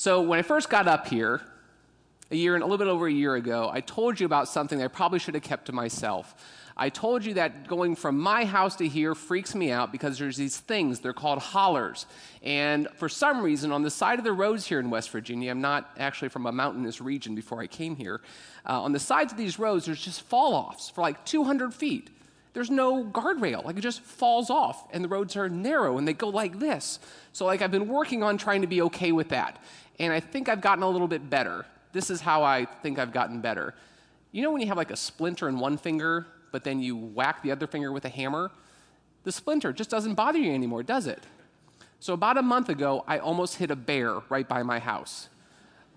So, when I first got up here, a year and a little bit over a year ago, I told you about something that I probably should have kept to myself. I told you that going from my house to here freaks me out because there's these things, they're called hollers. And for some reason, on the side of the roads here in West Virginia, I'm not actually from a mountainous region before I came here, uh, on the sides of these roads, there's just fall offs for like 200 feet. There's no guardrail, like it just falls off, and the roads are narrow and they go like this. So, like, I've been working on trying to be okay with that and I think I've gotten a little bit better. This is how I think I've gotten better. You know when you have like a splinter in one finger, but then you whack the other finger with a hammer? The splinter just doesn't bother you anymore, does it? So, about a month ago, I almost hit a bear right by my house.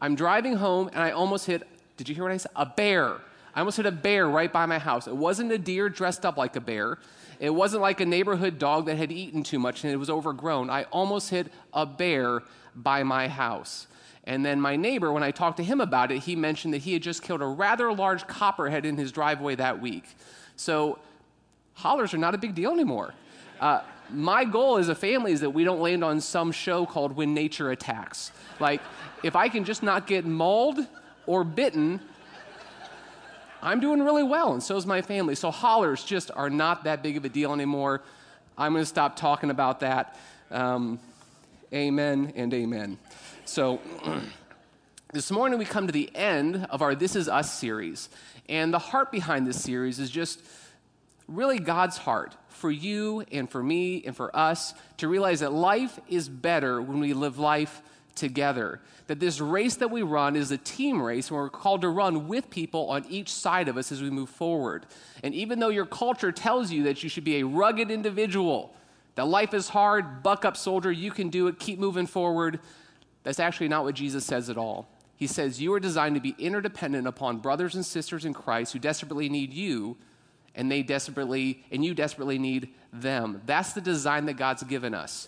I'm driving home and I almost hit, did you hear what I said? A bear. I almost hit a bear right by my house. It wasn't a deer dressed up like a bear. It wasn't like a neighborhood dog that had eaten too much and it was overgrown. I almost hit a bear by my house. And then my neighbor, when I talked to him about it, he mentioned that he had just killed a rather large copperhead in his driveway that week. So hollers are not a big deal anymore. Uh, my goal as a family is that we don't land on some show called When Nature Attacks. Like, if I can just not get mauled or bitten, I'm doing really well, and so is my family. So hollers just are not that big of a deal anymore. I'm going to stop talking about that. Um, amen and amen. So, this morning we come to the end of our This Is Us series. And the heart behind this series is just really God's heart for you and for me and for us to realize that life is better when we live life together. That this race that we run is a team race, and we're called to run with people on each side of us as we move forward. And even though your culture tells you that you should be a rugged individual, that life is hard, buck up, soldier, you can do it, keep moving forward, that's actually not what Jesus says at all. He says, You are designed to be interdependent upon brothers and sisters in Christ who desperately need you, and they desperately, and you desperately need them. That's the design that God's given us.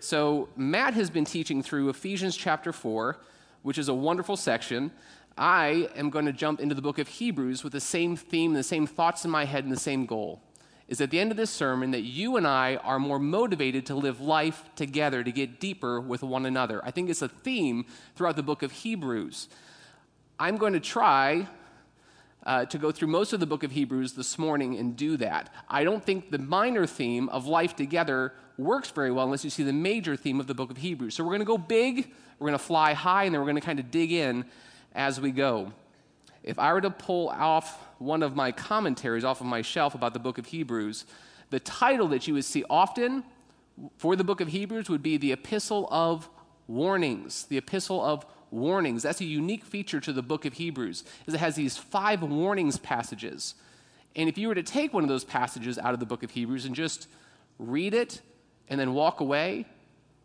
So, Matt has been teaching through Ephesians chapter 4, which is a wonderful section. I am going to jump into the book of Hebrews with the same theme, the same thoughts in my head, and the same goal is at the end of this sermon that you and I are more motivated to live life together, to get deeper with one another. I think it's a theme throughout the book of Hebrews. I'm going to try uh, to go through most of the book of Hebrews this morning and do that. I don't think the minor theme of life together works very well unless you see the major theme of the book of Hebrews. So we're going to go big, we're going to fly high, and then we're going to kind of dig in as we go. If I were to pull off one of my commentaries off of my shelf about the book of Hebrews, the title that you would see often for the book of Hebrews would be the Epistle of Warnings. The Epistle of Warnings. That's a unique feature to the book of Hebrews, is it has these five warnings passages. And if you were to take one of those passages out of the book of Hebrews and just read it and then walk away,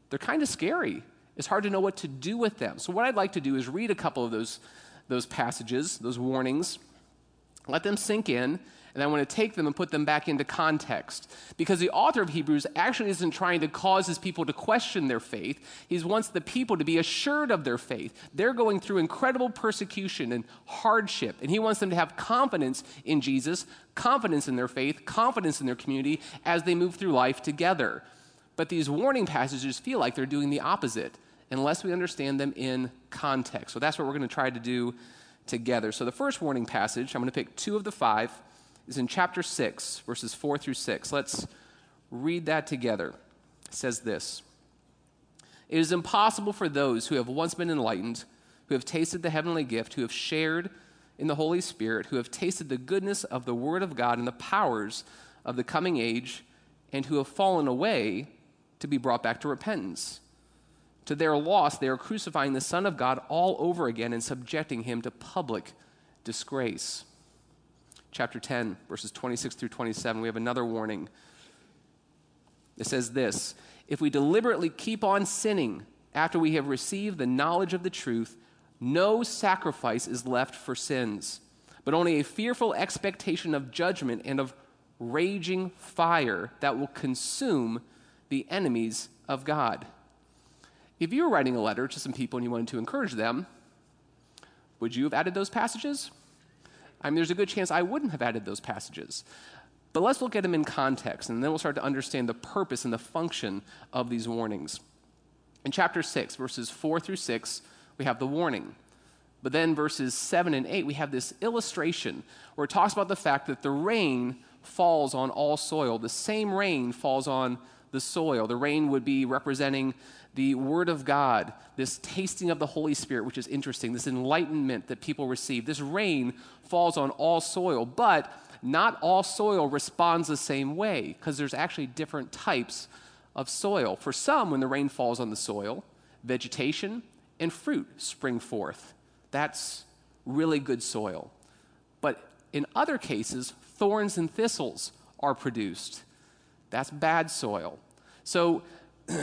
they're kind of scary. It's hard to know what to do with them. So, what I'd like to do is read a couple of those, those passages, those warnings, let them sink in, and I want to take them and put them back into context. Because the author of Hebrews actually isn't trying to cause his people to question their faith. He wants the people to be assured of their faith. They're going through incredible persecution and hardship, and he wants them to have confidence in Jesus, confidence in their faith, confidence in their community as they move through life together. But these warning passages feel like they're doing the opposite unless we understand them in context. So that's what we're going to try to do together. So the first warning passage, I'm going to pick two of the five, is in chapter 6, verses 4 through 6. Let's read that together. It says this It is impossible for those who have once been enlightened, who have tasted the heavenly gift, who have shared in the Holy Spirit, who have tasted the goodness of the Word of God and the powers of the coming age, and who have fallen away to be brought back to repentance. To their loss, they are crucifying the Son of God all over again and subjecting him to public disgrace. Chapter 10, verses 26 through 27, we have another warning. It says this If we deliberately keep on sinning after we have received the knowledge of the truth, no sacrifice is left for sins, but only a fearful expectation of judgment and of raging fire that will consume the enemies of God. If you were writing a letter to some people and you wanted to encourage them, would you have added those passages? I mean, there's a good chance I wouldn't have added those passages. But let's look at them in context, and then we'll start to understand the purpose and the function of these warnings. In chapter 6, verses 4 through 6, we have the warning. But then verses 7 and 8, we have this illustration where it talks about the fact that the rain falls on all soil. The same rain falls on the soil. The rain would be representing the Word of God, this tasting of the Holy Spirit, which is interesting, this enlightenment that people receive. This rain falls on all soil, but not all soil responds the same way because there's actually different types of soil. For some, when the rain falls on the soil, vegetation and fruit spring forth. That's really good soil. But in other cases, thorns and thistles are produced. That's bad soil. So,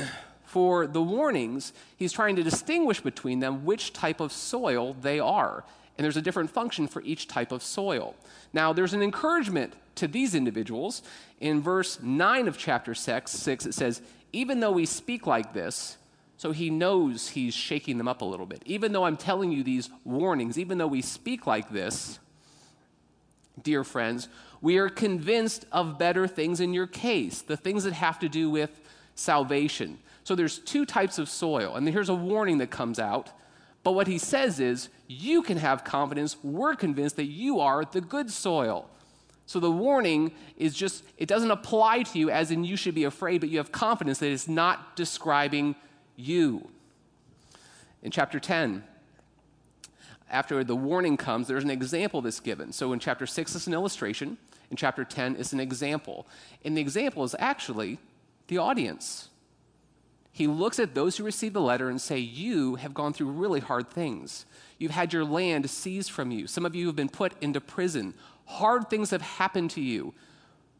for the warnings, he's trying to distinguish between them which type of soil they are. And there's a different function for each type of soil. Now, there's an encouragement to these individuals. In verse 9 of chapter 6, 6 it says, Even though we speak like this, so he knows he's shaking them up a little bit. Even though I'm telling you these warnings, even though we speak like this, dear friends, we are convinced of better things in your case, the things that have to do with salvation. So there's two types of soil, and here's a warning that comes out. But what he says is, you can have confidence. We're convinced that you are the good soil. So the warning is just, it doesn't apply to you as in you should be afraid, but you have confidence that it's not describing you. In chapter 10, after the warning comes, there's an example that's given. So in chapter 6, it's an illustration. In chapter 10, it's an example. And the example is actually the audience. He looks at those who receive the letter and say, You have gone through really hard things. You've had your land seized from you. Some of you have been put into prison. Hard things have happened to you,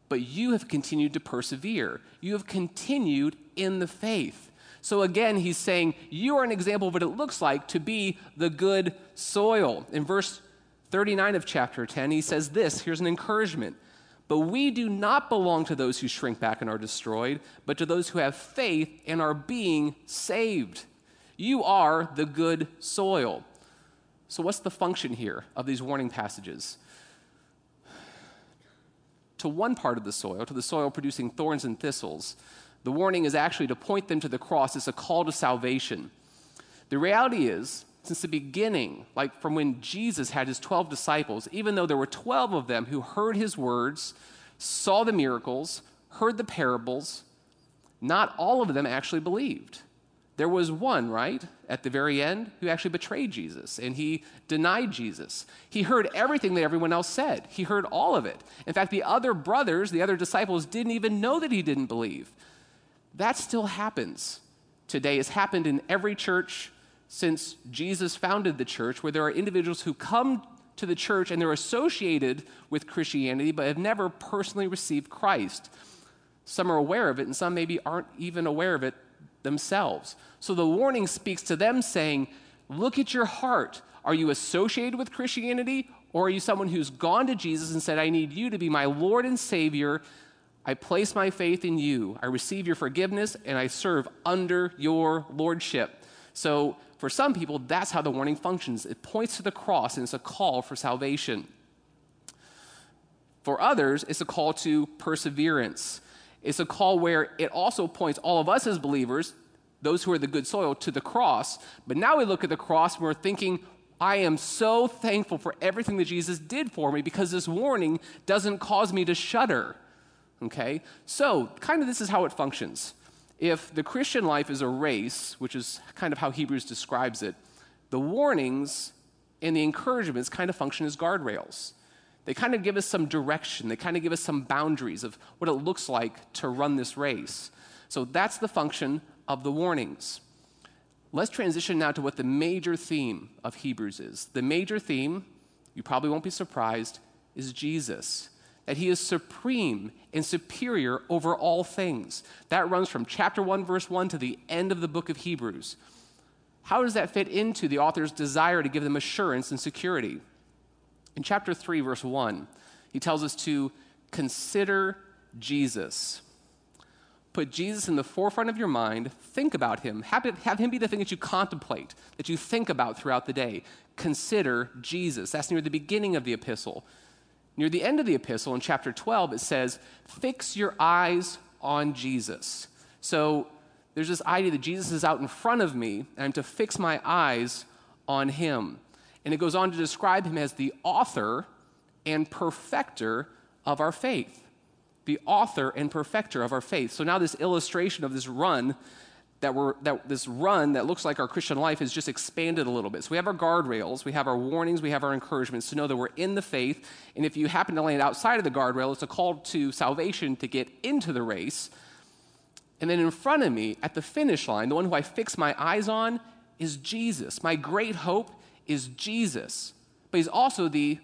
but you have continued to persevere. You have continued in the faith. So again, he's saying, You are an example of what it looks like to be the good soil. In verse 39 of chapter 10, he says this here's an encouragement. But we do not belong to those who shrink back and are destroyed, but to those who have faith and are being saved. You are the good soil. So, what's the function here of these warning passages? To one part of the soil, to the soil producing thorns and thistles, the warning is actually to point them to the cross. It's a call to salvation. The reality is, since the beginning, like from when Jesus had his 12 disciples, even though there were 12 of them who heard his words, saw the miracles, heard the parables, not all of them actually believed. There was one, right, at the very end, who actually betrayed Jesus and he denied Jesus. He heard everything that everyone else said, he heard all of it. In fact, the other brothers, the other disciples, didn't even know that he didn't believe. That still happens today. It's happened in every church since Jesus founded the church, where there are individuals who come to the church and they're associated with Christianity but have never personally received Christ. Some are aware of it, and some maybe aren't even aware of it themselves. So the warning speaks to them saying, Look at your heart. Are you associated with Christianity, or are you someone who's gone to Jesus and said, I need you to be my Lord and Savior? I place my faith in you. I receive your forgiveness, and I serve under your lordship. So for some people, that's how the warning functions. It points to the cross and it's a call for salvation. For others, it's a call to perseverance. It's a call where it also points all of us as believers, those who are the good soil, to the cross. But now we look at the cross and we're thinking, I am so thankful for everything that Jesus did for me because this warning doesn't cause me to shudder. Okay? So, kind of this is how it functions if the Christian life is a race, which is kind of how Hebrews describes it, the warnings and the encouragements kind of function as guardrails. They kind of give us some direction, they kind of give us some boundaries of what it looks like to run this race. So that's the function of the warnings. Let's transition now to what the major theme of Hebrews is. The major theme, you probably won't be surprised, is Jesus that he is supreme and superior over all things. That runs from chapter 1, verse 1 to the end of the book of Hebrews. How does that fit into the author's desire to give them assurance and security? In chapter 3, verse 1, he tells us to consider Jesus. Put Jesus in the forefront of your mind. Think about him. Have, it, have him be the thing that you contemplate, that you think about throughout the day. Consider Jesus. That's near the beginning of the epistle. Near the end of the epistle, in chapter 12, it says, Fix your eyes on Jesus. So there's this idea that Jesus is out in front of me, and I'm to fix my eyes on him. And it goes on to describe him as the author and perfecter of our faith. The author and perfecter of our faith. So now this illustration of this run that we're that this run that looks like our Christian life is just expanded a little bit. So we have our guardrails, we have our warnings, we have our encouragements to know that we're in the faith. And if you happen to land outside of the guardrail, it's a call to salvation to get into the race. And then in front of me, at the finish line, the one who I fix my eyes on is Jesus. My great hope is Jesus. But he's also the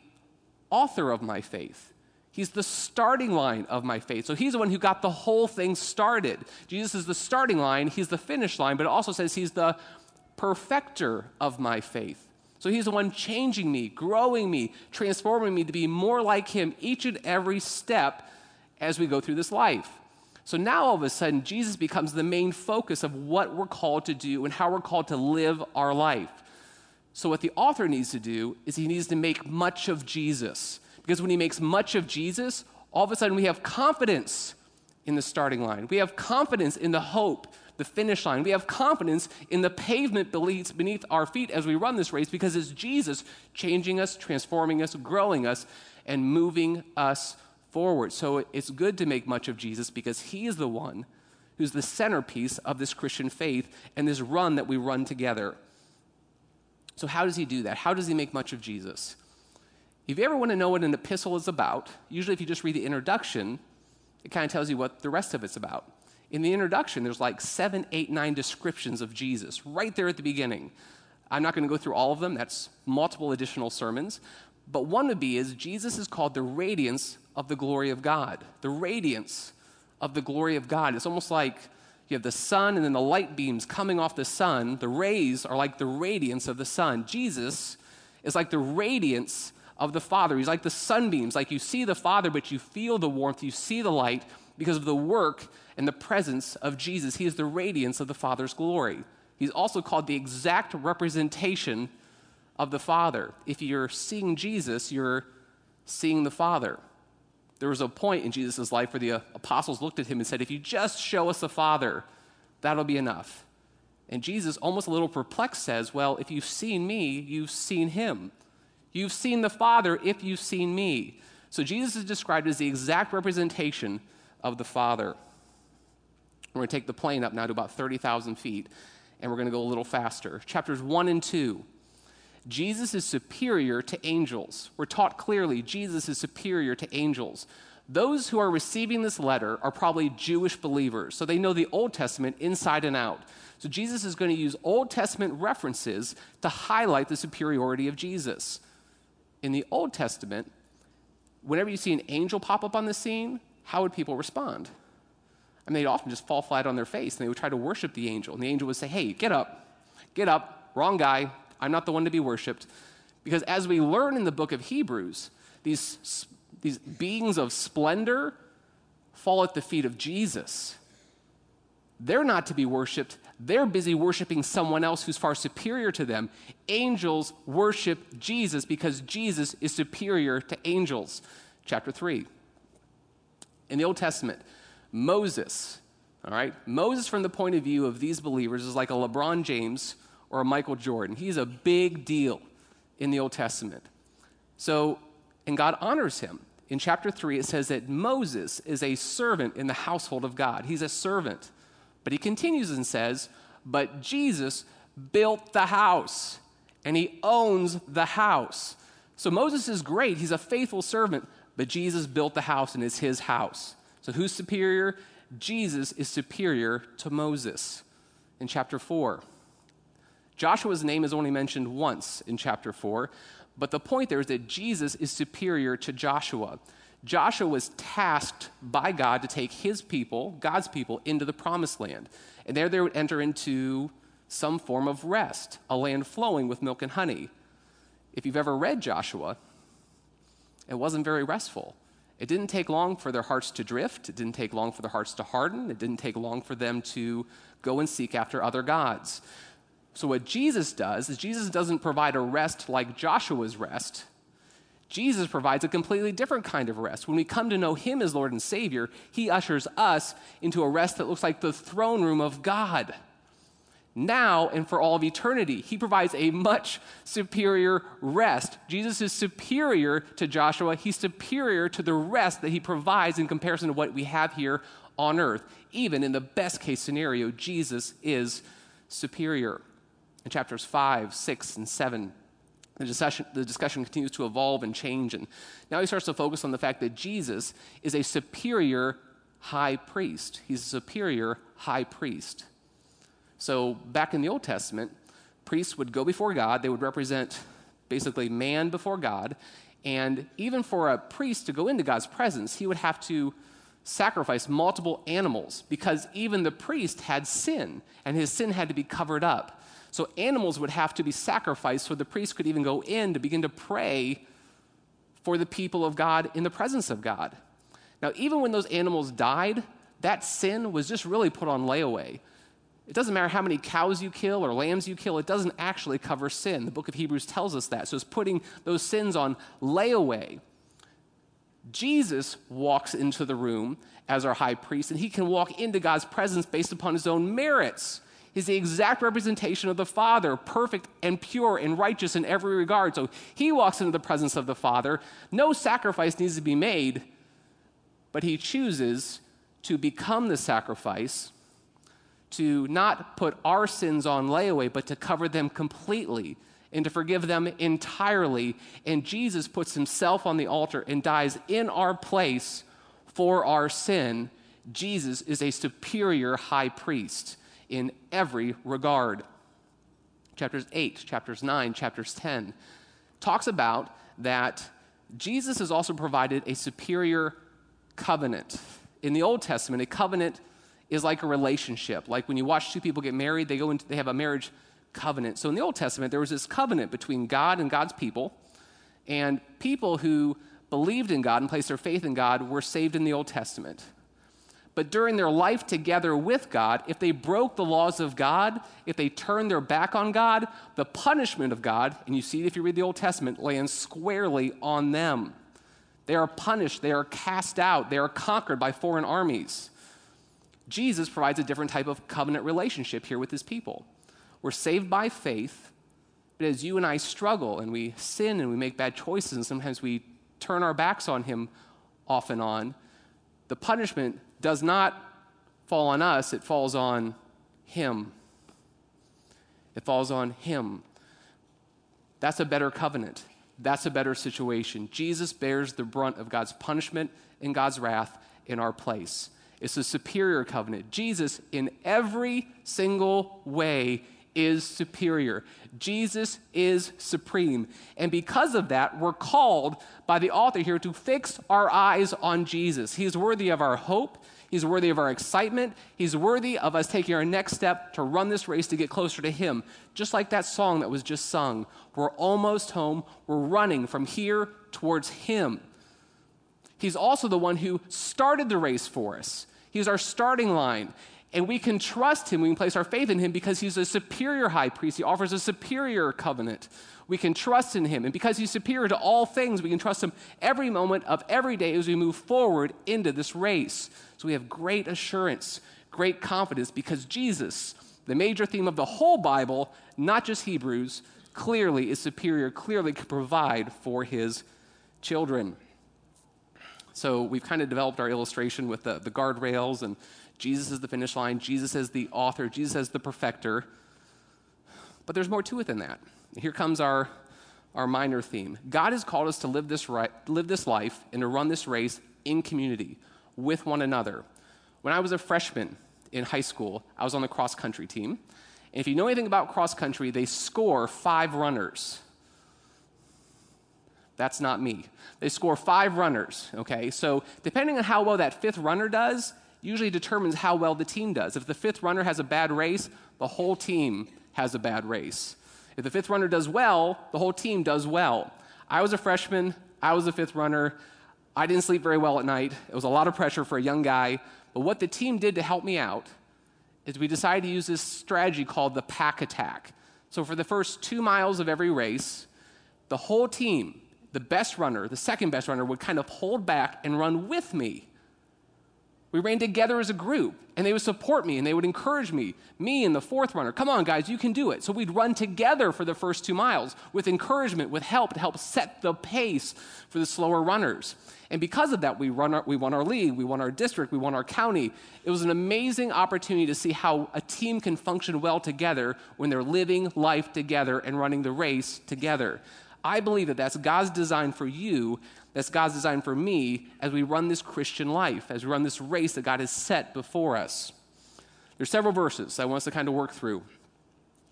author of my faith. He's the starting line of my faith. So he's the one who got the whole thing started. Jesus is the starting line, he's the finish line, but it also says he's the perfecter of my faith. So he's the one changing me, growing me, transforming me to be more like him each and every step as we go through this life. So now all of a sudden, Jesus becomes the main focus of what we're called to do and how we're called to live our life. So, what the author needs to do is he needs to make much of Jesus. Because when he makes much of Jesus, all of a sudden we have confidence in the starting line. We have confidence in the hope, the finish line. We have confidence in the pavement beneath our feet as we run this race because it's Jesus changing us, transforming us, growing us, and moving us forward. So it's good to make much of Jesus because he is the one who's the centerpiece of this Christian faith and this run that we run together. So, how does he do that? How does he make much of Jesus? If you ever want to know what an epistle is about, usually if you just read the introduction, it kind of tells you what the rest of it's about. In the introduction, there's like seven, eight, nine descriptions of Jesus right there at the beginning. I'm not going to go through all of them, that's multiple additional sermons. But one would be is Jesus is called the radiance of the glory of God. The radiance of the glory of God. It's almost like you have the sun and then the light beams coming off the sun. The rays are like the radiance of the sun. Jesus is like the radiance of the Father. He's like the sunbeams. Like you see the Father, but you feel the warmth, you see the light because of the work and the presence of Jesus. He is the radiance of the Father's glory. He's also called the exact representation of the Father. If you're seeing Jesus, you're seeing the Father. There was a point in Jesus' life where the uh, apostles looked at him and said, If you just show us the Father, that'll be enough. And Jesus, almost a little perplexed, says, Well, if you've seen me, you've seen him. You've seen the Father if you've seen me. So Jesus is described as the exact representation of the Father. We're going to take the plane up now to about 30,000 feet, and we're going to go a little faster. Chapters 1 and 2 Jesus is superior to angels. We're taught clearly Jesus is superior to angels. Those who are receiving this letter are probably Jewish believers, so they know the Old Testament inside and out. So Jesus is going to use Old Testament references to highlight the superiority of Jesus. In the Old Testament, whenever you see an angel pop up on the scene, how would people respond? I mean, they'd often just fall flat on their face and they would try to worship the angel. And the angel would say, Hey, get up, get up, wrong guy, I'm not the one to be worshiped. Because as we learn in the book of Hebrews, these, these beings of splendor fall at the feet of Jesus. They're not to be worshiped. They're busy worshiping someone else who's far superior to them. Angels worship Jesus because Jesus is superior to angels. Chapter 3. In the Old Testament, Moses, all right, Moses, from the point of view of these believers, is like a LeBron James or a Michael Jordan. He's a big deal in the Old Testament. So, and God honors him. In chapter 3, it says that Moses is a servant in the household of God. He's a servant. But he continues and says, But Jesus built the house, and he owns the house. So Moses is great. He's a faithful servant, but Jesus built the house, and it's his house. So who's superior? Jesus is superior to Moses in chapter 4. Joshua's name is only mentioned once in chapter 4, but the point there is that Jesus is superior to Joshua. Joshua was tasked by God to take his people, God's people, into the promised land. And there they would enter into some form of rest, a land flowing with milk and honey. If you've ever read Joshua, it wasn't very restful. It didn't take long for their hearts to drift. It didn't take long for their hearts to harden. It didn't take long for them to go and seek after other gods. So, what Jesus does is Jesus doesn't provide a rest like Joshua's rest. Jesus provides a completely different kind of rest. When we come to know Him as Lord and Savior, He ushers us into a rest that looks like the throne room of God. Now and for all of eternity, He provides a much superior rest. Jesus is superior to Joshua, He's superior to the rest that He provides in comparison to what we have here on earth. Even in the best case scenario, Jesus is superior. In chapters 5, 6, and 7, the discussion, the discussion continues to evolve and change. And now he starts to focus on the fact that Jesus is a superior high priest. He's a superior high priest. So, back in the Old Testament, priests would go before God, they would represent basically man before God. And even for a priest to go into God's presence, he would have to sacrifice multiple animals because even the priest had sin and his sin had to be covered up. So animals would have to be sacrificed so the priest could even go in to begin to pray for the people of God in the presence of God. Now, even when those animals died, that sin was just really put on layaway. It doesn't matter how many cows you kill or lambs you kill, it doesn't actually cover sin. The book of Hebrews tells us that. So it's putting those sins on layaway. Jesus walks into the room as our high priest, and he can walk into God's presence based upon his own merits. He's the exact representation of the Father, perfect and pure and righteous in every regard. So he walks into the presence of the Father. No sacrifice needs to be made, but he chooses to become the sacrifice, to not put our sins on layaway, but to cover them completely and to forgive them entirely. And Jesus puts himself on the altar and dies in our place for our sin. Jesus is a superior high priest in every regard. Chapters 8, chapters 9, chapters 10 talks about that Jesus has also provided a superior covenant. In the Old Testament, a covenant is like a relationship. Like when you watch two people get married, they go into they have a marriage covenant. So in the Old Testament, there was this covenant between God and God's people, and people who believed in God and placed their faith in God were saved in the Old Testament but during their life together with God, if they broke the laws of God, if they turned their back on God, the punishment of God, and you see it if you read the Old Testament, lands squarely on them. They are punished, they are cast out, they are conquered by foreign armies. Jesus provides a different type of covenant relationship here with his people. We're saved by faith, but as you and I struggle and we sin and we make bad choices, and sometimes we turn our backs on him off and on, the punishment does not fall on us, it falls on Him. It falls on Him. That's a better covenant. That's a better situation. Jesus bears the brunt of God's punishment and God's wrath in our place. It's a superior covenant. Jesus, in every single way, is superior. Jesus is supreme. And because of that, we're called by the author here to fix our eyes on Jesus. He's worthy of our hope. He's worthy of our excitement. He's worthy of us taking our next step to run this race to get closer to Him. Just like that song that was just sung. We're almost home. We're running from here towards Him. He's also the one who started the race for us. He's our starting line. And we can trust him, we can place our faith in him because he's a superior high priest. He offers a superior covenant. We can trust in him. And because he's superior to all things, we can trust him every moment of every day as we move forward into this race. So we have great assurance, great confidence because Jesus, the major theme of the whole Bible, not just Hebrews, clearly is superior, clearly can provide for his children. So we've kind of developed our illustration with the, the guardrails and Jesus is the finish line, Jesus is the author, Jesus is the perfecter. But there's more to it than that. Here comes our, our minor theme. God has called us to live this, right, live this life and to run this race in community with one another. When I was a freshman in high school, I was on the cross country team. And if you know anything about cross country, they score five runners. That's not me. They score five runners, okay? So depending on how well that fifth runner does, usually determines how well the team does. If the fifth runner has a bad race, the whole team has a bad race. If the fifth runner does well, the whole team does well. I was a freshman, I was a fifth runner. I didn't sleep very well at night. It was a lot of pressure for a young guy. But what the team did to help me out is we decided to use this strategy called the pack attack. So for the first two miles of every race, the whole team the best runner, the second best runner, would kind of hold back and run with me. We ran together as a group, and they would support me and they would encourage me, me and the fourth runner. Come on, guys, you can do it. So we'd run together for the first two miles with encouragement, with help to help set the pace for the slower runners. And because of that, we, run our, we won our league, we won our district, we won our county. It was an amazing opportunity to see how a team can function well together when they're living life together and running the race together. I believe that that's God's design for you that's God's design for me as we run this Christian life, as we run this race that God has set before us. There's several verses I want us to kind of work through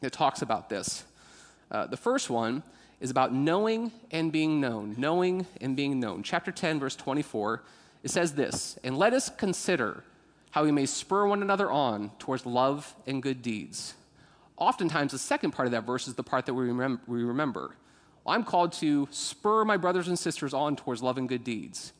that talks about this. Uh, the first one is about knowing and being known. Knowing and being known. Chapter 10, verse 24, it says this And let us consider how we may spur one another on towards love and good deeds. Oftentimes, the second part of that verse is the part that we, remem- we remember. I'm called to spur my brothers and sisters on towards love and good deeds.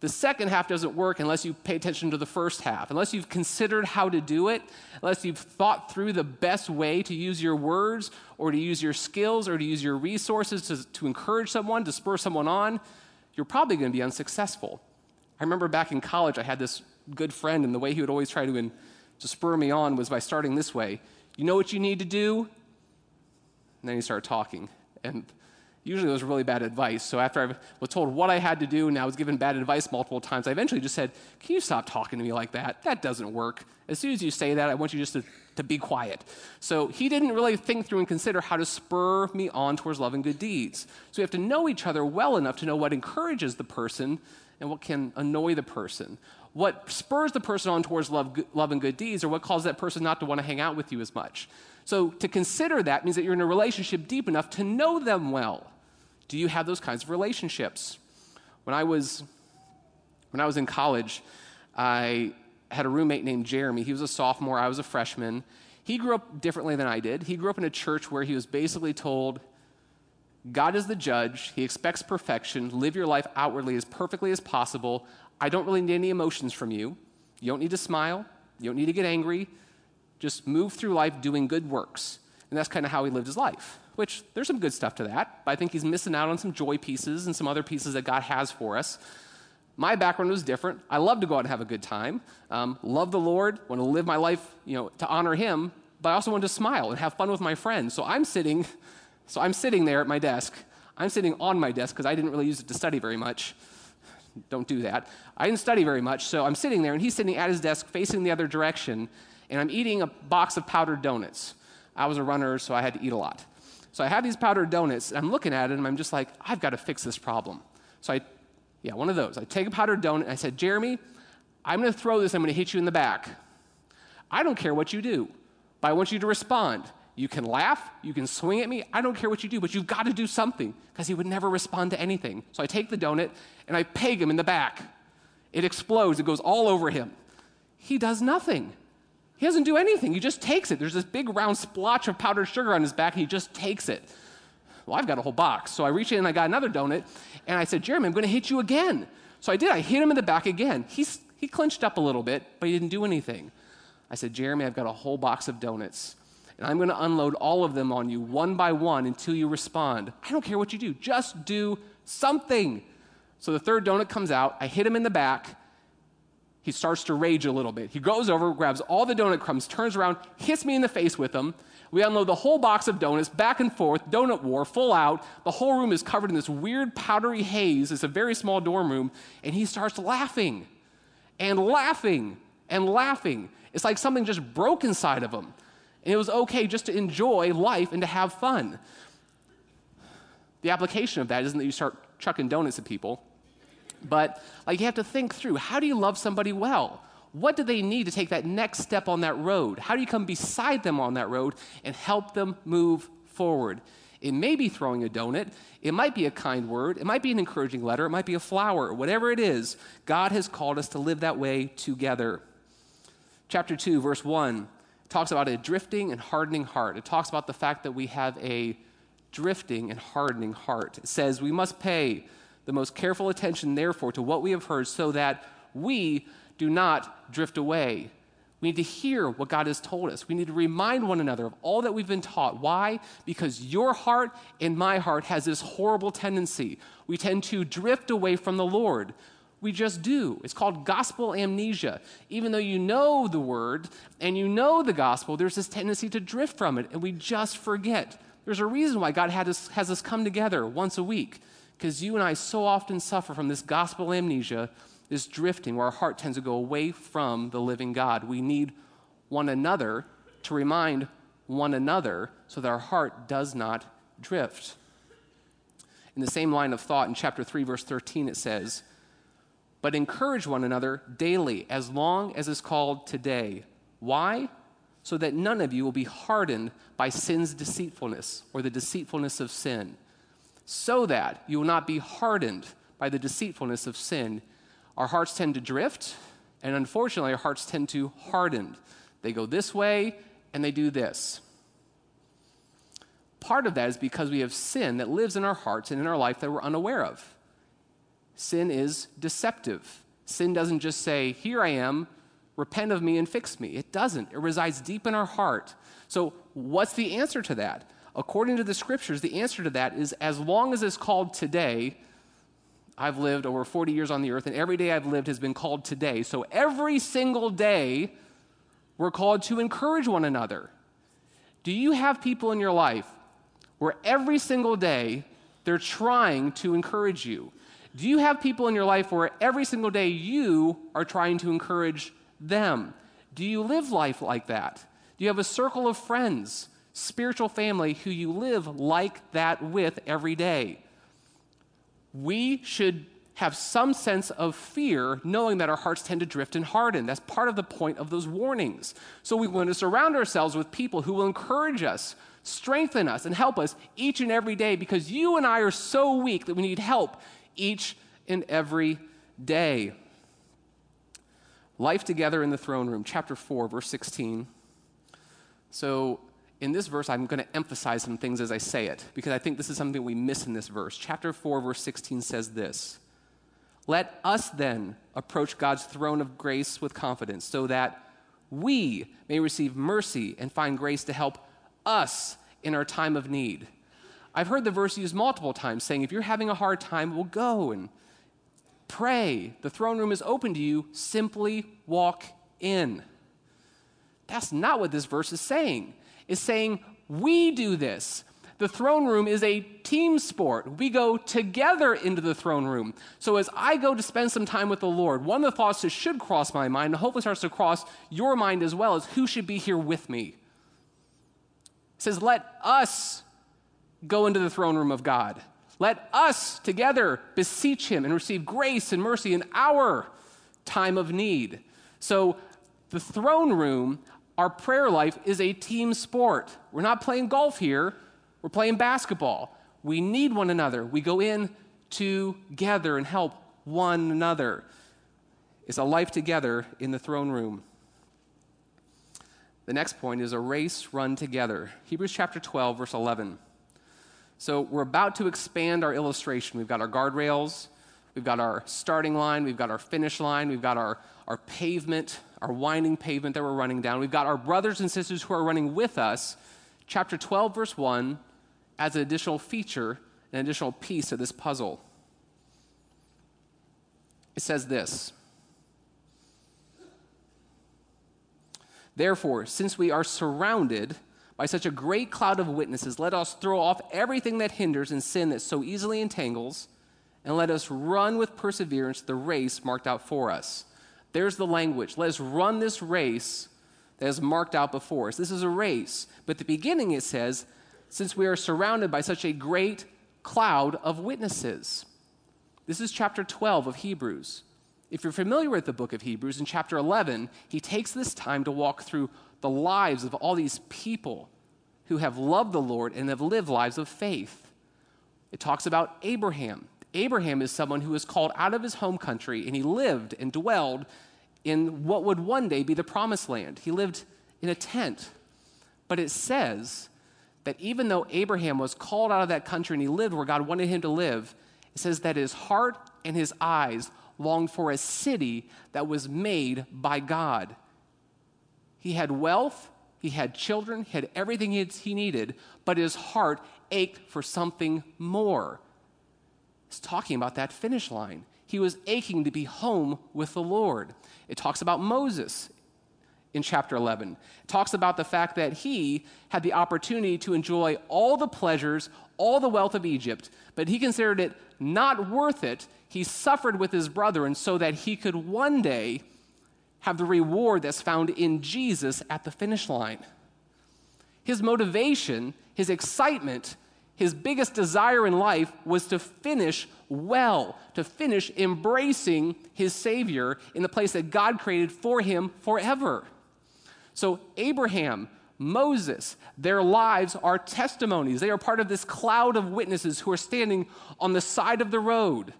The second half doesn't work unless you pay attention to the first half, unless you've considered how to do it, unless you've thought through the best way to use your words or to use your skills or to use your resources to, to encourage someone, to spur someone on, you're probably going to be unsuccessful. I remember back in college, I had this good friend, and the way he would always try to, to spur me on was by starting this way You know what you need to do? And then he started talking. And usually it was really bad advice. So after I was told what I had to do and I was given bad advice multiple times, I eventually just said, Can you stop talking to me like that? That doesn't work. As soon as you say that, I want you just to, to be quiet. So he didn't really think through and consider how to spur me on towards love and good deeds. So we have to know each other well enough to know what encourages the person and what can annoy the person. What spurs the person on towards love, love and good deeds, or what causes that person not to want to hang out with you as much. So to consider that means that you're in a relationship deep enough to know them well. Do you have those kinds of relationships? When I was when I was in college, I had a roommate named Jeremy. He was a sophomore, I was a freshman. He grew up differently than I did. He grew up in a church where he was basically told God is the judge. He expects perfection. Live your life outwardly as perfectly as possible. I don't really need any emotions from you. You don't need to smile. You don't need to get angry just move through life doing good works. And that's kind of how he lived his life, which there's some good stuff to that, but I think he's missing out on some joy pieces and some other pieces that God has for us. My background was different. I love to go out and have a good time, um, love the Lord, want to live my life you know, to honor him, but I also want to smile and have fun with my friends. So I'm sitting, so I'm sitting there at my desk. I'm sitting on my desk because I didn't really use it to study very much. Don't do that. I didn't study very much, so I'm sitting there, and he's sitting at his desk facing the other direction, and I'm eating a box of powdered donuts. I was a runner, so I had to eat a lot. So I have these powdered donuts, and I'm looking at it, and I'm just like, I've got to fix this problem. So I, yeah, one of those. I take a powdered donut, and I said, Jeremy, I'm going to throw this, I'm going to hit you in the back. I don't care what you do, but I want you to respond. You can laugh, you can swing at me, I don't care what you do, but you've got to do something, because he would never respond to anything. So I take the donut, and I peg him in the back. It explodes, it goes all over him. He does nothing. He doesn't do anything. He just takes it. There's this big round splotch of powdered sugar on his back. and He just takes it. Well, I've got a whole box. So I reached in and I got another donut. And I said, Jeremy, I'm going to hit you again. So I did. I hit him in the back again. He's, he clinched up a little bit, but he didn't do anything. I said, Jeremy, I've got a whole box of donuts. And I'm going to unload all of them on you one by one until you respond. I don't care what you do. Just do something. So the third donut comes out. I hit him in the back he starts to rage a little bit. He goes over, grabs all the donut crumbs, turns around, hits me in the face with them. We unload the whole box of donuts back and forth, donut war, full out. The whole room is covered in this weird powdery haze. It's a very small dorm room. And he starts laughing and laughing and laughing. It's like something just broke inside of him. And it was okay just to enjoy life and to have fun. The application of that isn't that you start chucking donuts at people. But like you have to think through how do you love somebody well? What do they need to take that next step on that road? How do you come beside them on that road and help them move forward? It may be throwing a donut. It might be a kind word. It might be an encouraging letter. It might be a flower. Whatever it is, God has called us to live that way together. Chapter 2, verse 1 talks about a drifting and hardening heart. It talks about the fact that we have a drifting and hardening heart. It says we must pay the most careful attention, therefore, to what we have heard, so that we do not drift away. We We need to hear what God has told us. We need to remind one another of all that we've been taught. Why? Because your heart and my heart has this horrible tendency. We tend to drift away from the Lord. We just do. It's called gospel amnesia. Even though you know the word and you know the gospel, there's this tendency to drift from it, and we just forget. There's a reason why God us, has us come together once a week, because you and I so often suffer from this gospel amnesia this drifting where our heart tends to go away from the living God. We need one another to remind one another so that our heart does not drift. In the same line of thought, in chapter 3, verse 13, it says, But encourage one another daily, as long as is called today. Why? So that none of you will be hardened by sin's deceitfulness or the deceitfulness of sin. So that you will not be hardened by the deceitfulness of sin our hearts tend to drift, and unfortunately, our hearts tend to harden. They go this way and they do this. Part of that is because we have sin that lives in our hearts and in our life that we're unaware of. Sin is deceptive. Sin doesn't just say, Here I am, repent of me and fix me. It doesn't. It resides deep in our heart. So, what's the answer to that? According to the scriptures, the answer to that is as long as it's called today, I've lived over 40 years on the earth, and every day I've lived has been called today. So every single day, we're called to encourage one another. Do you have people in your life where every single day they're trying to encourage you? Do you have people in your life where every single day you are trying to encourage them? Do you live life like that? Do you have a circle of friends, spiritual family who you live like that with every day? we should have some sense of fear, knowing that our hearts tend to drift and harden. That's part of the point of those warnings. So we want to surround ourselves with people who will encourage us, strengthen us, and help us each and every day because you and I are so weak that we need help each and every day. Life together in the throne room, chapter 4, verse 16. So in this verse, I'm going to emphasize some things as I say it, because I think this is something we miss in this verse. Chapter 4, verse 16 says this Let us then approach God's throne of grace with confidence, so that we may receive mercy and find grace to help us in our time of need. I've heard the verse used multiple times, saying, If you're having a hard time, we'll go and pray. The throne room is open to you. Simply walk in. That's not what this verse is saying is saying, We do this. The throne room is a team sport. We go together into the throne room. So as I go to spend some time with the Lord, one of the thoughts that should cross my mind, and hopefully starts to cross your mind as well, is who should be here with me? It says, Let us go into the throne room of God. Let us together beseech Him and receive grace and mercy in our time of need. So, the throne room, our prayer life is a team sport. We're not playing golf here, we're playing basketball. We need one another. We go in together and help one another. It's a life together in the throne room. The next point is a race run together. Hebrews chapter 12, verse 11. So we're about to expand our illustration. We've got our guardrails, we've got our starting line, we've got our finish line, we've got our, our pavement, our winding pavement that we're running down. We've got our brothers and sisters who are running with us. Chapter 12, verse 1 as an additional feature, an additional piece of this puzzle. It says this Therefore, since we are surrounded by such a great cloud of witnesses, let us throw off everything that hinders and sin that so easily entangles, and let us run with perseverance the race marked out for us there's the language. Let us run this race that is marked out before us. This is a race. But the beginning, it says, since we are surrounded by such a great cloud of witnesses. This is chapter 12 of Hebrews. If you're familiar with the book of Hebrews, in chapter 11, he takes this time to walk through the lives of all these people who have loved the Lord and have lived lives of faith. It talks about Abraham. Abraham is someone who was called out of his home country and he lived and dwelled in what would one day be the promised land. He lived in a tent. But it says that even though Abraham was called out of that country and he lived where God wanted him to live, it says that his heart and his eyes longed for a city that was made by God. He had wealth, he had children, he had everything he needed, but his heart ached for something more. He's talking about that finish line. He was aching to be home with the Lord. It talks about Moses in chapter 11. It talks about the fact that he had the opportunity to enjoy all the pleasures, all the wealth of Egypt, but he considered it not worth it. He suffered with his brethren so that he could one day have the reward that's found in Jesus at the finish line. His motivation, his excitement, his biggest desire in life was to finish well, to finish embracing his Savior in the place that God created for him forever. So, Abraham, Moses, their lives are testimonies. They are part of this cloud of witnesses who are standing on the side of the road.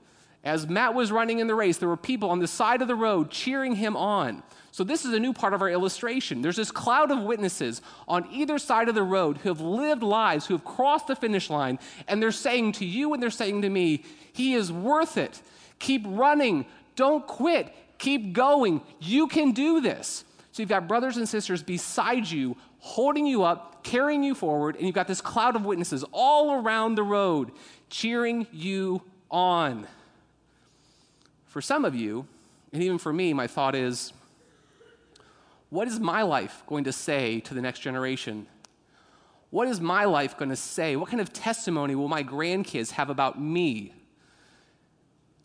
As Matt was running in the race, there were people on the side of the road cheering him on. So, this is a new part of our illustration. There's this cloud of witnesses on either side of the road who have lived lives, who have crossed the finish line, and they're saying to you and they're saying to me, He is worth it. Keep running. Don't quit. Keep going. You can do this. So you've got brothers and sisters beside you, holding you up, carrying you forward, and you've got this cloud of witnesses all around the road, cheering you on. For some of you, and even for me, my thought is what is my life going to say to the next generation? What is my life going to say? What kind of testimony will my grandkids have about me?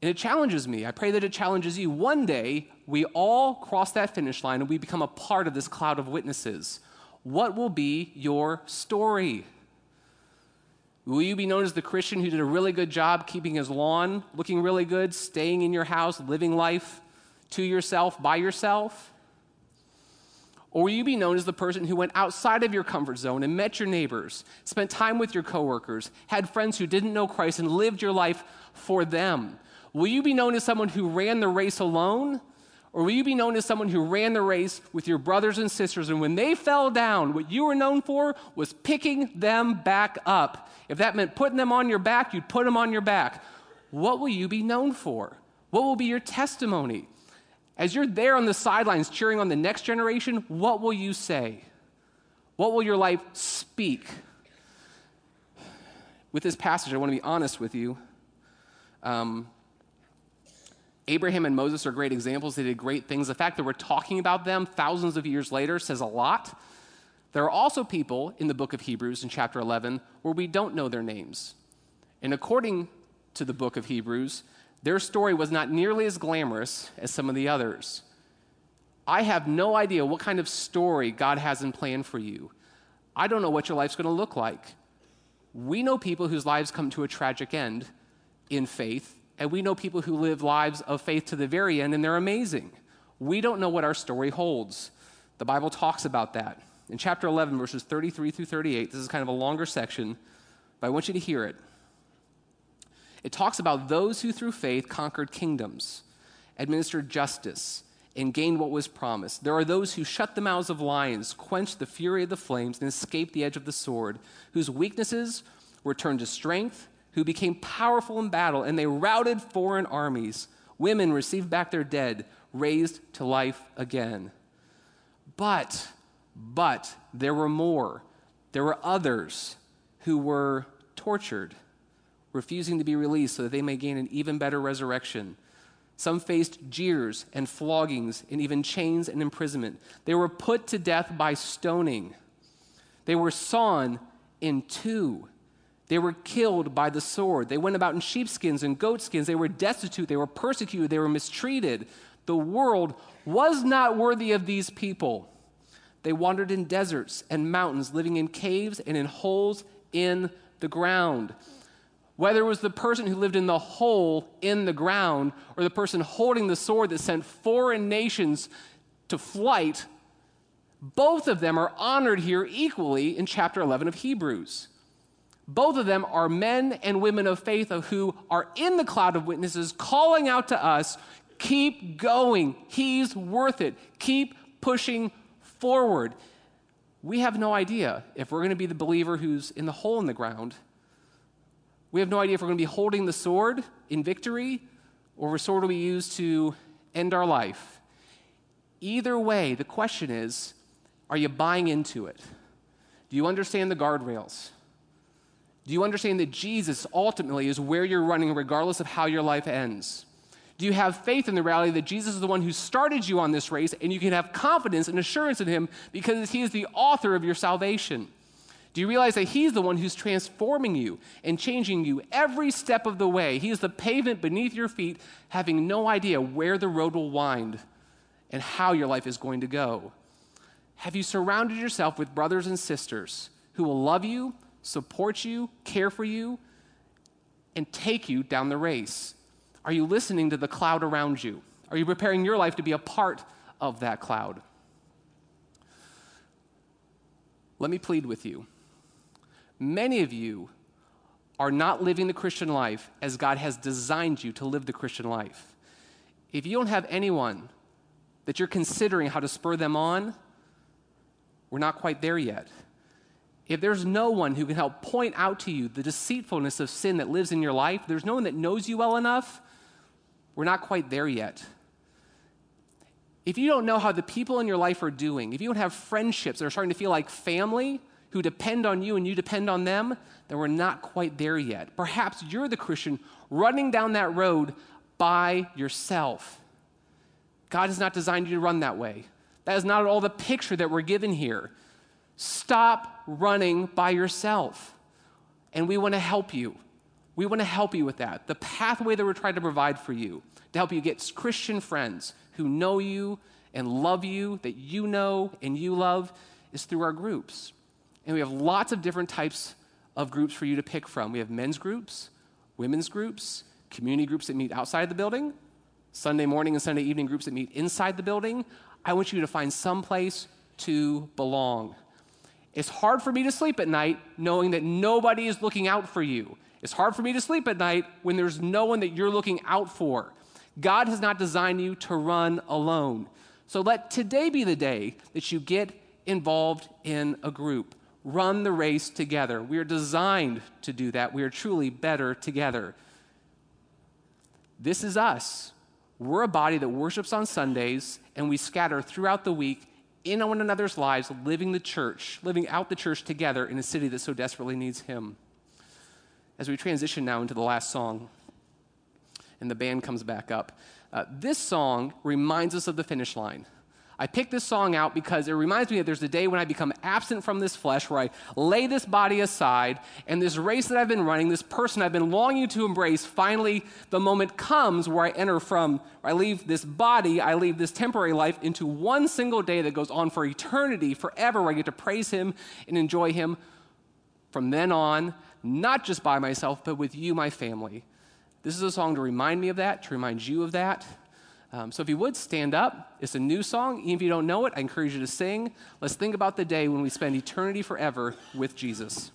And it challenges me. I pray that it challenges you. One day, we all cross that finish line and we become a part of this cloud of witnesses. What will be your story? Will you be known as the Christian who did a really good job keeping his lawn looking really good, staying in your house, living life to yourself, by yourself? Or will you be known as the person who went outside of your comfort zone and met your neighbors, spent time with your coworkers, had friends who didn't know Christ, and lived your life for them? Will you be known as someone who ran the race alone? Or will you be known as someone who ran the race with your brothers and sisters, and when they fell down, what you were known for was picking them back up? If that meant putting them on your back, you'd put them on your back. What will you be known for? What will be your testimony? As you're there on the sidelines cheering on the next generation, what will you say? What will your life speak? With this passage, I want to be honest with you. Um, Abraham and Moses are great examples. They did great things. The fact that we're talking about them thousands of years later says a lot. There are also people in the book of Hebrews in chapter 11 where we don't know their names. And according to the book of Hebrews, their story was not nearly as glamorous as some of the others. I have no idea what kind of story God has in plan for you. I don't know what your life's going to look like. We know people whose lives come to a tragic end in faith, and we know people who live lives of faith to the very end, and they're amazing. We don't know what our story holds. The Bible talks about that. In chapter 11, verses 33 through 38, this is kind of a longer section, but I want you to hear it. It talks about those who through faith conquered kingdoms, administered justice, and gained what was promised. There are those who shut the mouths of lions, quenched the fury of the flames, and escaped the edge of the sword, whose weaknesses were turned to strength who became powerful in battle, and they routed foreign armies. Women received back their dead, raised to life again. But, but, there were more. There were others who were tortured, refusing to be released so that they may gain an even better resurrection. Some faced jeers and floggings and even chains and imprisonment. They were put to death by stoning. They were sawn in two they were killed by the sword. They went about in sheepskins and goatskins. They were destitute. They were persecuted. They were mistreated. The world was not worthy of these people. They wandered in deserts and mountains, living in caves and in holes in the ground. Whether it was the person who lived in the hole in the ground or the person holding the sword that sent foreign nations to flight, both of them are honored here equally in chapter 11 of Hebrews. Both of them are men and women of faith who are in the cloud of witnesses calling out to us keep going. He's worth it. Keep pushing forward. We have no idea if we're going to be the believer who's in the hole in the ground. We have no idea if we're going to be holding the sword in victory or the sword will be used to end our life. Either way, the question is Are you buying into it? Do you understand the guardrails? Do you understand that Jesus ultimately is where you're running, regardless of how your life ends? Do you have faith in the reality that Jesus is the one who started you on this race and you can have confidence and assurance in him because he is the author of your salvation? Do you realize that he's the one who's transforming you and changing you every step of the way? He is the pavement beneath your feet, having no idea where the road will wind and how your life is going to go. Have you surrounded yourself with brothers and sisters who will love you, support you, care for you, and take you down the race? Are you listening to the cloud around you? Are you preparing your life to be a part of that cloud? Let me plead with you. Many of you are not living the Christian life as God has designed you to live the Christian life. If you don't have anyone that you're considering how to spur them on, we're not quite there yet. If there's no one who can help point out to you the deceitfulness of sin that lives in your life, there's no one that knows you well enough, we're not quite there yet. If you don't know how the people in your life are doing, if you don't have friendships that are starting to feel like family who depend on you and you depend on them, then we're not quite there yet. Perhaps you're the Christian running down that road by yourself. God has not designed you to run that way. That is not at all the picture that we're given here. Stop running by yourself. And we want to help you. We want to help you with that. The pathway that we're trying to provide for you to help you get Christian friends who know you and love you, that you know and you love, is through our groups. And we have lots of different types of groups for you to pick from. We have men's groups, women's groups, community groups that meet outside the building, Sunday morning and Sunday evening groups that meet inside the building. I want you to find some place to belong. It's hard for me to sleep at night knowing that nobody is looking out for you. It's hard for me to sleep at night when there's no one that you're looking out for. God has not designed you to run alone. So let today be the day that you get involved in a group. Run the race together. We are designed to do that. We are truly better together. This is us. We're a body that worships on Sundays and we scatter throughout the week in one another's lives, living the church, living out the church together in a city that so desperately needs Him as we transition now into the last song and the band comes back up, uh, this song reminds us of the finish line. I picked this song out because it reminds me that there's a day when I become absent from this flesh, where I lay this body aside, and this race that I've been running, this person I've been longing to embrace, finally the moment comes where I enter from, I leave this body, I leave this temporary life into one single day that goes on for eternity, forever, where I get to praise Him and enjoy Him from then on not just by myself, but with you, my family. This is a song to remind me of that, to remind you of that. Um, so if you would stand up, it's a new song. Even if you don't know it, I encourage you to sing. Let's think about the day when we spend eternity forever with Jesus.